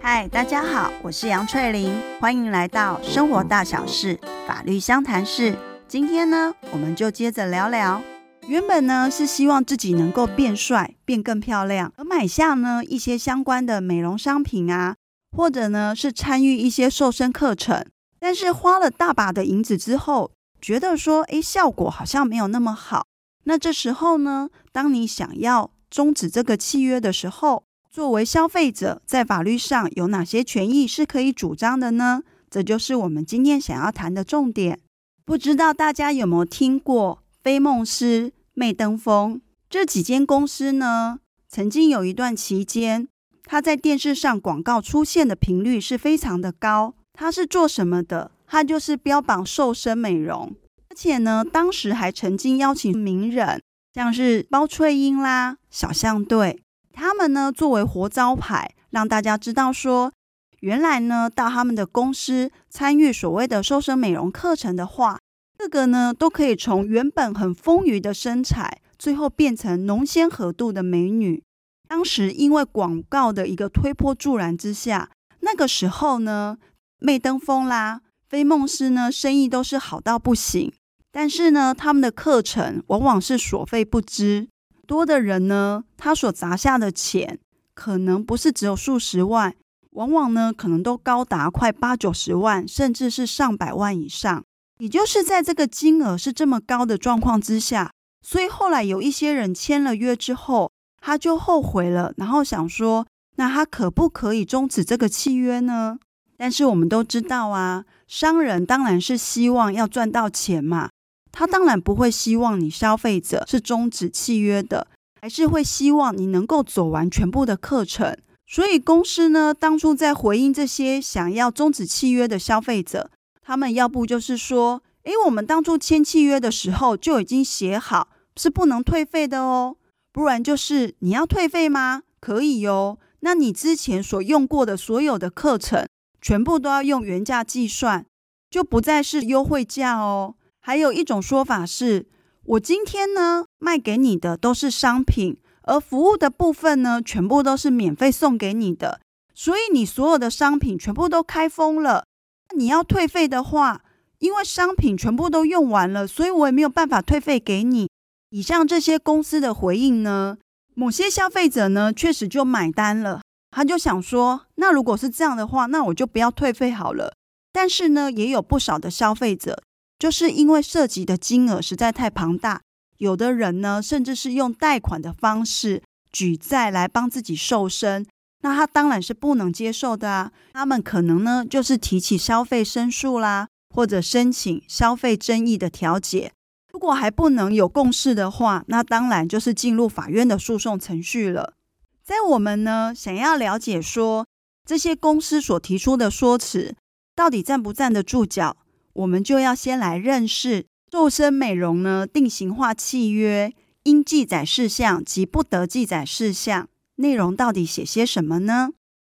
嗨，大家好，我是杨翠玲，欢迎来到生活大小事法律相谈室。今天呢，我们就接着聊聊。原本呢是希望自己能够变帅、变更漂亮，而买下呢一些相关的美容商品啊，或者呢是参与一些瘦身课程。但是花了大把的银子之后，觉得说，诶，效果好像没有那么好。那这时候呢，当你想要终止这个契约的时候，作为消费者，在法律上有哪些权益是可以主张的呢？这就是我们今天想要谈的重点。不知道大家有没有听过菲梦丝？媚登峰这几间公司呢，曾经有一段期间，它在电视上广告出现的频率是非常的高。它是做什么的？它就是标榜瘦身美容，而且呢，当时还曾经邀请名人，像是包翠英啦、小象队，他们呢作为活招牌，让大家知道说，原来呢到他们的公司参与所谓的瘦身美容课程的话。这个呢，都可以从原本很丰腴的身材，最后变成浓纤合度的美女。当时因为广告的一个推波助澜之下，那个时候呢，媚登峰啦、菲梦丝呢，生意都是好到不行。但是呢，他们的课程往往是所费不貲，多的人呢，他所砸下的钱可能不是只有数十万，往往呢，可能都高达快八九十万，甚至是上百万以上。也就是在这个金额是这么高的状况之下，所以后来有一些人签了约之后，他就后悔了，然后想说，那他可不可以终止这个契约呢？但是我们都知道啊，商人当然是希望要赚到钱嘛，他当然不会希望你消费者是终止契约的，还是会希望你能够走完全部的课程。所以公司呢，当初在回应这些想要终止契约的消费者。他们要不就是说，诶，我们当初签契约的时候就已经写好，是不能退费的哦。不然就是你要退费吗？可以哟。那你之前所用过的所有的课程，全部都要用原价计算，就不再是优惠价哦。还有一种说法是，我今天呢卖给你的都是商品，而服务的部分呢，全部都是免费送给你的，所以你所有的商品全部都开封了。你要退费的话，因为商品全部都用完了，所以我也没有办法退费给你。以上这些公司的回应呢，某些消费者呢确实就买单了，他就想说，那如果是这样的话，那我就不要退费好了。但是呢，也有不少的消费者，就是因为涉及的金额实在太庞大，有的人呢，甚至是用贷款的方式举债来帮自己瘦身。那他当然是不能接受的啊！他们可能呢，就是提起消费申诉啦，或者申请消费争议的调解。如果还不能有共识的话，那当然就是进入法院的诉讼程序了。在我们呢，想要了解说这些公司所提出的说辞到底站不站得住脚，我们就要先来认识瘦身美容呢定型化契约应记载事项及不得记载事项。内容到底写些什么呢？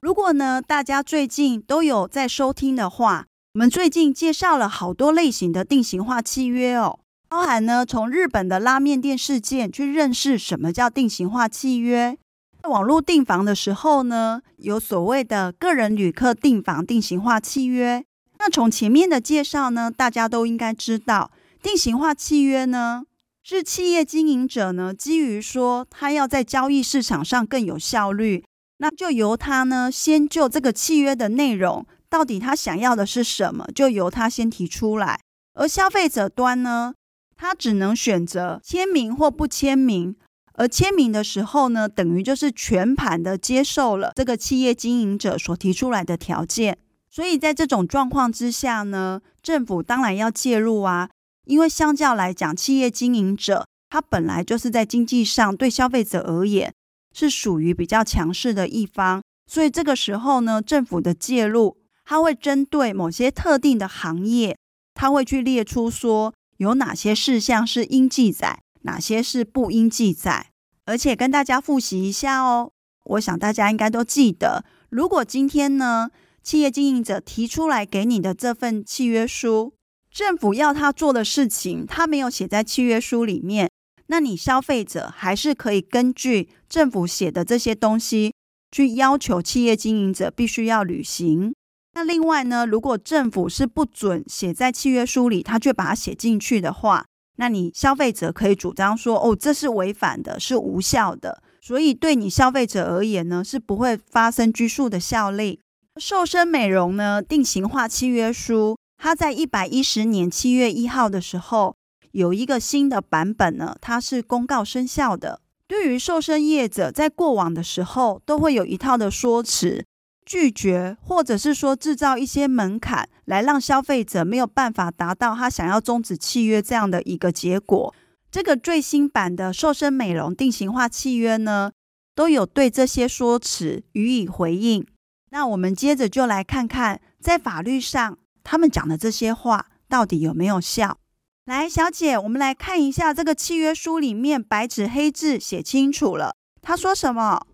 如果呢，大家最近都有在收听的话，我们最近介绍了好多类型的定型化契约哦，包含呢从日本的拉面店事件去认识什么叫定型化契约。在网络订房的时候呢，有所谓的个人旅客订房定型化契约。那从前面的介绍呢，大家都应该知道，定型化契约呢。是企业经营者呢，基于说他要在交易市场上更有效率，那就由他呢先就这个契约的内容，到底他想要的是什么，就由他先提出来。而消费者端呢，他只能选择签名或不签名。而签名的时候呢，等于就是全盘的接受了这个企业经营者所提出来的条件。所以在这种状况之下呢，政府当然要介入啊。因为相较来讲，企业经营者他本来就是在经济上对消费者而言是属于比较强势的一方，所以这个时候呢，政府的介入，他会针对某些特定的行业，他会去列出说有哪些事项是应记载，哪些是不应记载，而且跟大家复习一下哦。我想大家应该都记得，如果今天呢，企业经营者提出来给你的这份契约书。政府要他做的事情，他没有写在契约书里面，那你消费者还是可以根据政府写的这些东西，去要求企业经营者必须要履行。那另外呢，如果政府是不准写在契约书里，他却把它写进去的话，那你消费者可以主张说，哦，这是违反的，是无效的。所以对你消费者而言呢，是不会发生拘束的效力。瘦身美容呢，定型化契约书，它在一百一十年七月一号的时候有一个新的版本呢，它是公告生效的。对于瘦身业者，在过往的时候都会有一套的说辞。拒绝，或者是说制造一些门槛，来让消费者没有办法达到他想要终止契约这样的一个结果。这个最新版的瘦身美容定型化契约呢，都有对这些说辞予以回应。那我们接着就来看看，在法律上他们讲的这些话到底有没有效？来，小姐，我们来看一下这个契约书里面白纸黑字写清楚了，他说什么？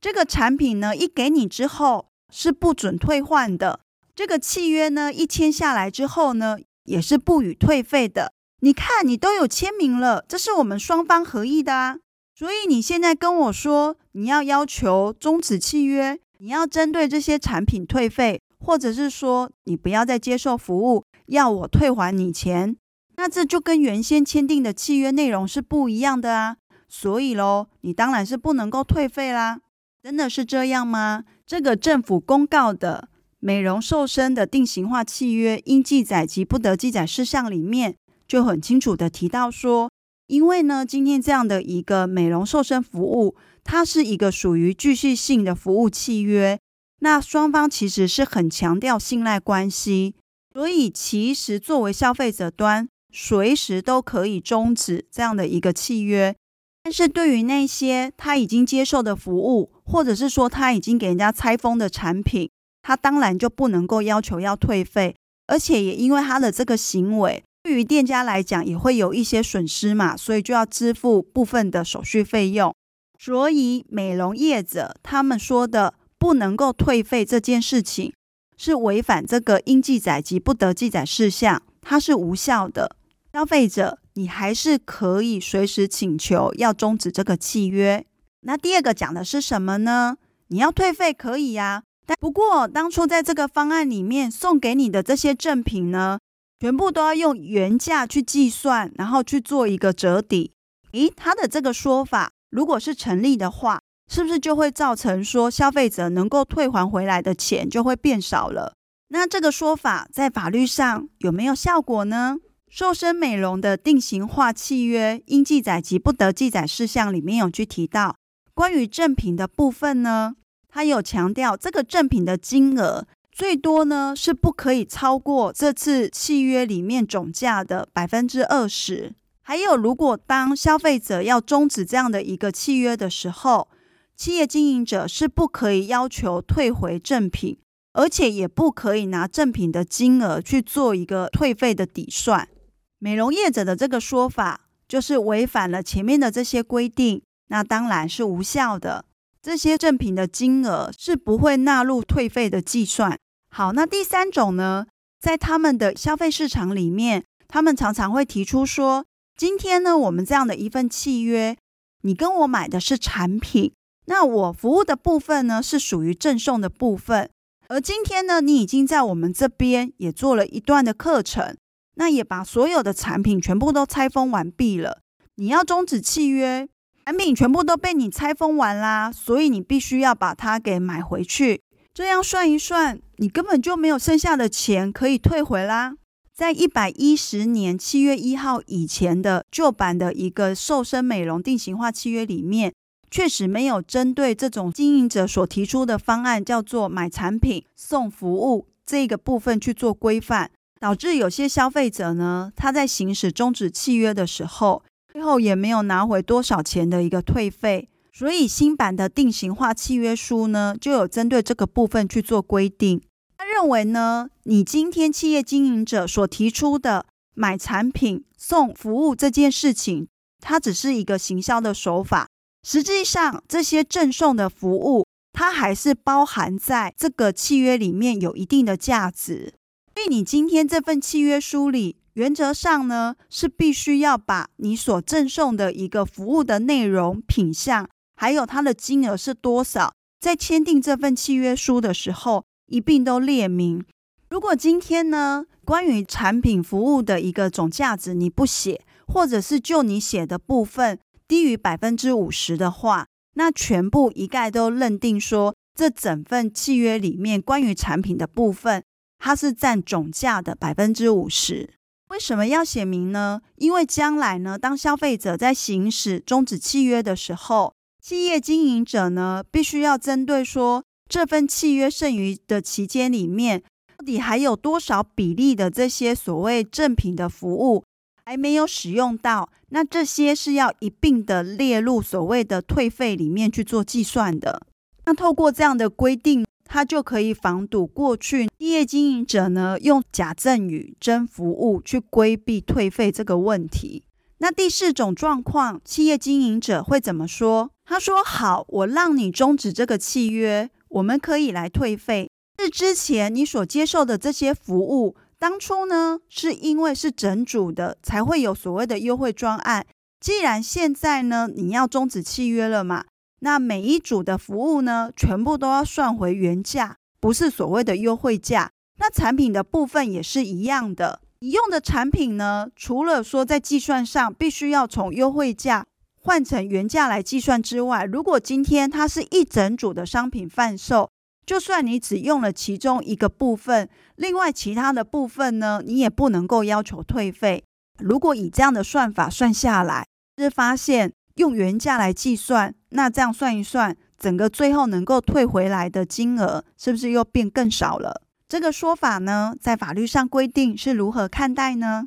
这个产品呢，一给你之后。是不准退换的。这个契约呢，一签下来之后呢，也是不予退费的。你看，你都有签名了，这是我们双方合意的啊。所以你现在跟我说你要要求终止契约，你要针对这些产品退费，或者是说你不要再接受服务，要我退还你钱，那这就跟原先签订的契约内容是不一样的啊。所以喽，你当然是不能够退费啦。真的是这样吗？这个政府公告的美容瘦身的定型化契约应记载及不得记载事项里面就很清楚的提到说，因为呢，今天这样的一个美容瘦身服务，它是一个属于继续性的服务契约，那双方其实是很强调信赖关系，所以其实作为消费者端，随时都可以终止这样的一个契约。但是对于那些他已经接受的服务，或者是说他已经给人家拆封的产品，他当然就不能够要求要退费，而且也因为他的这个行为，对于店家来讲也会有一些损失嘛，所以就要支付部分的手续费用。所以美容业者他们说的不能够退费这件事情，是违反这个应记载及不得记载事项，它是无效的。消费者，你还是可以随时请求要终止这个契约。那第二个讲的是什么呢？你要退费可以呀，但不过当初在这个方案里面送给你的这些赠品呢，全部都要用原价去计算，然后去做一个折抵。咦，他的这个说法如果是成立的话，是不是就会造成说消费者能够退还回来的钱就会变少了？那这个说法在法律上有没有效果呢？瘦身美容的定型化契约应记载及不得记载事项里面有去提到，关于赠品的部分呢，它有强调这个赠品的金额最多呢是不可以超过这次契约里面总价的百分之二十。还有，如果当消费者要终止这样的一个契约的时候，企业经营者是不可以要求退回赠品，而且也不可以拿赠品的金额去做一个退费的抵算。美容业者的这个说法就是违反了前面的这些规定，那当然是无效的。这些赠品的金额是不会纳入退费的计算。好，那第三种呢，在他们的消费市场里面，他们常常会提出说，今天呢，我们这样的一份契约，你跟我买的是产品，那我服务的部分呢，是属于赠送的部分，而今天呢，你已经在我们这边也做了一段的课程。那也把所有的产品全部都拆封完毕了。你要终止契约，产品全部都被你拆封完啦，所以你必须要把它给买回去。这样算一算，你根本就没有剩下的钱可以退回啦。在一百一十年七月一号以前的旧版的一个瘦身美容定型化契约里面，确实没有针对这种经营者所提出的方案，叫做买产品送服务这个部分去做规范。导致有些消费者呢，他在行使终止契约的时候，最后也没有拿回多少钱的一个退费。所以新版的定型化契约书呢，就有针对这个部分去做规定。他认为呢，你今天企业经营者所提出的买产品送服务这件事情，它只是一个行销的手法。实际上，这些赠送的服务，它还是包含在这个契约里面，有一定的价值。所以你今天这份契约书里原则上呢是必须要把你所赠送的一个服务的内容、品项，还有它的金额是多少，在签订这份契约书的时候一并都列明。如果今天呢，关于产品服务的一个总价值你不写，或者是就你写的部分低于百分之五十的话，那全部一概都认定说，这整份契约里面关于产品的部分，它是占总价的百分之五十。为什么要写明呢？因为将来呢，当消费者在行使终止契约的时候，企业经营者呢，必须要针对说，这份契约剩余的期间里面，到底还有多少比例的这些所谓赠品的服务还没有使用到，那这些是要一并的列入所谓的退费里面去做计算的。那透过这样的规定，它就可以防堵过去企业经营者呢用假赠与真服务去规避退费这个问题。那第四种状况，企业经营者会怎么说？他说：“好，我让你终止这个契约，我们可以来退费。是之前你所接受的这些服务，当初呢是因为是整组的，才会有所谓的优惠专案。既然现在呢你要终止契约了嘛。”那每一组的服务呢，全部都要算回原价，不是所谓的优惠价。那产品的部分也是一样的，你用的产品呢，除了说在计算上必须要从优惠价换成原价来计算之外，如果今天它是一整组的商品贩售，就算你只用了其中一个部分，另外其他的部分呢，你也不能够要求退费。如果以这样的算法算下来，是发现。用原价来计算，那这样算一算，整个最后能够退回来的金额是不是又变更少了？这个说法呢，在法律上规定是如何看待呢？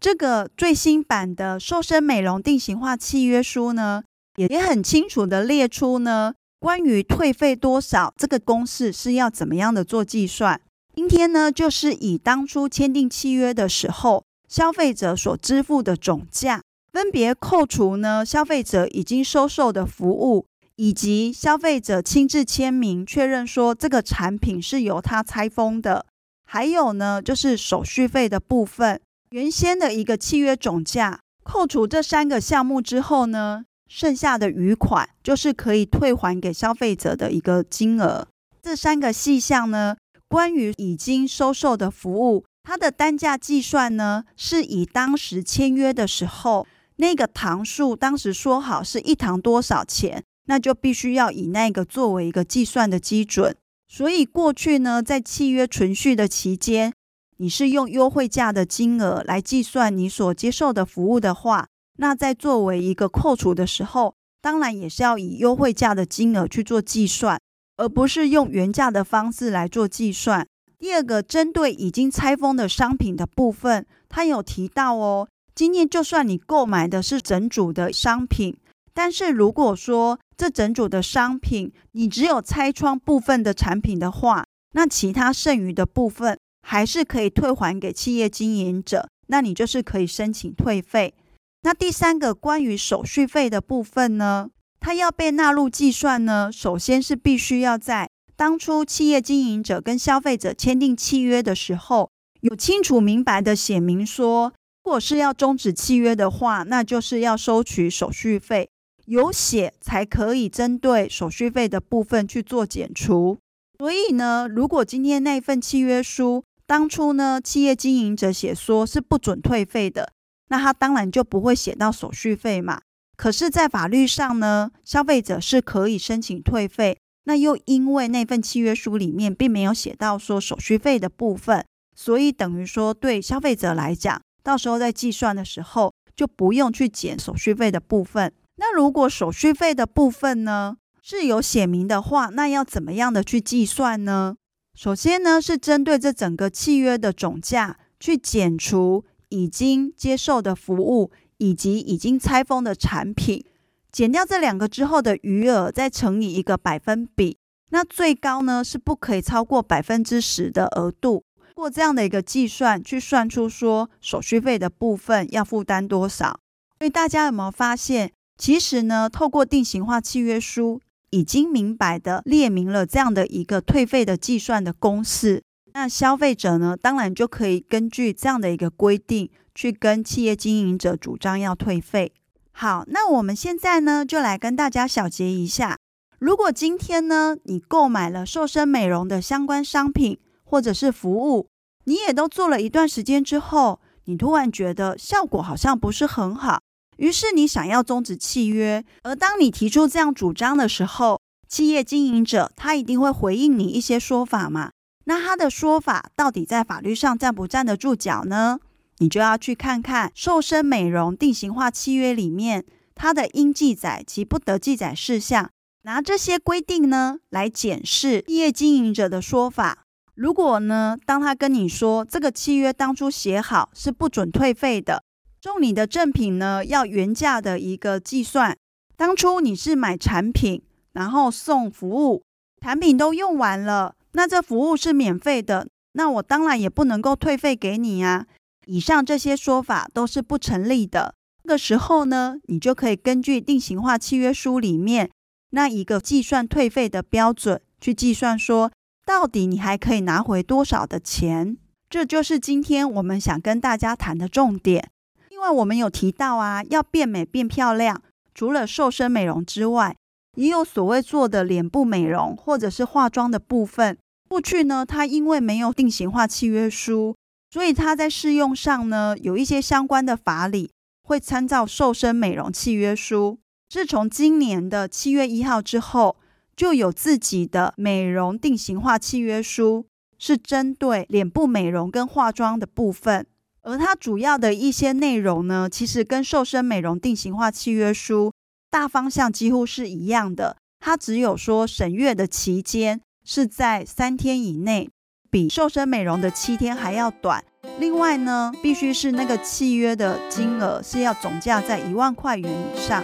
这个最新版的瘦身美容定型化契约书呢，也也很清楚地列出呢，关于退费多少这个公式是要怎么样的做计算。今天呢，就是以当初签订契约的时候，消费者所支付的总价。分别扣除呢，消费者已经收受的服务，以及消费者亲自签名确认说这个产品是由他拆封的，还有呢就是手续费的部分，原先的一个契约总价扣除这三个项目之后呢，剩下的余款就是可以退还给消费者的一个金额。这三个细项呢，关于已经收受的服务，它的单价计算呢，是以当时签约的时候。那个堂数当时说好是一堂多少钱，那就必须要以那个作为一个计算的基准。所以过去呢，在契约存续的期间，你是用优惠价的金额来计算你所接受的服务的话，那在作为一个扣除的时候，当然也是要以优惠价的金额去做计算，而不是用原价的方式来做计算。第二个，针对已经拆封的商品的部分，他有提到哦。今天就算你购买的是整组的商品，但是如果说这整组的商品你只有拆窗部分的产品的话，那其他剩余的部分还是可以退还给企业经营者，那你就是可以申请退费。那第三个关于手续费的部分呢，它要被纳入计算呢，首先是必须要在当初企业经营者跟消费者签订契约的时候，有清楚明白的写明说。如果是要终止契约的话，那就是要收取手续费，有写才可以针对手续费的部分去做减除。所以呢，如果今天那份契约书当初呢，企业经营者写说是不准退费的，那他当然就不会写到手续费嘛。可是，在法律上呢，消费者是可以申请退费，那又因为那份契约书里面并没有写到说手续费的部分，所以等于说对消费者来讲。到时候在计算的时候，就不用去减手续费的部分。那如果手续费的部分呢，是有写明的话，那要怎么样的去计算呢？首先呢，是针对这整个契约的总价去减除已经接受的服务以及已经拆封的产品，减掉这两个之后的余额，再乘以一个百分比。那最高呢，是不可以超过百分之十的额度。过这样的一个计算，去算出说手续费的部分要负担多少。所以大家有没有发现，其实呢，透过定型化契约书已经明白的列明了这样的一个退费的计算的公式。那消费者呢，当然就可以根据这样的一个规定，去跟企业经营者主张要退费。好，那我们现在呢，就来跟大家小结一下。如果今天呢，你购买了瘦身美容的相关商品或者是服务，你也都做了一段时间之后，你突然觉得效果好像不是很好，于是你想要终止契约。而当你提出这样主张的时候，企业经营者他一定会回应你一些说法嘛？那他的说法到底在法律上站不站得住脚呢？你就要去看看瘦身美容定型化契约里面它的应记载及不得记载事项。拿这些规定呢来检视企业经营者的说法。如果呢，当他跟你说这个契约当初写好是不准退费的，送你的赠品呢要原价的一个计算。当初你是买产品，然后送服务，产品都用完了，那这服务是免费的，那我当然也不能够退费给你啊。以上这些说法都是不成立的。这个时候呢，你就可以根据定型化契约书里面。那一个计算退费的标准，去计算说到底你还可以拿回多少的钱，这就是今天我们想跟大家谈的重点。另外，我们有提到啊，要变美变漂亮，除了瘦身美容之外，也有所谓做的脸部美容或者是化妆的部分。过去呢，它因为没有定型化契约书，所以它在适用上呢，有一些相关的法理会参照瘦身美容契约书。自从今年的七月一号之后，就有自己的美容定型化契约书，是针对脸部美容跟化妆的部分。而它主要的一些内容呢，其实跟瘦身美容定型化契约书大方向几乎是一样的。它只有说审阅的期间是在三天以内，比瘦身美容的七天还要短。另外呢，必须是那个契约的金额是要总价在一万块元以上。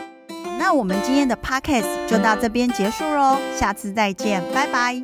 那我们今天的 podcast 就到这边结束喽，下次再见，拜拜。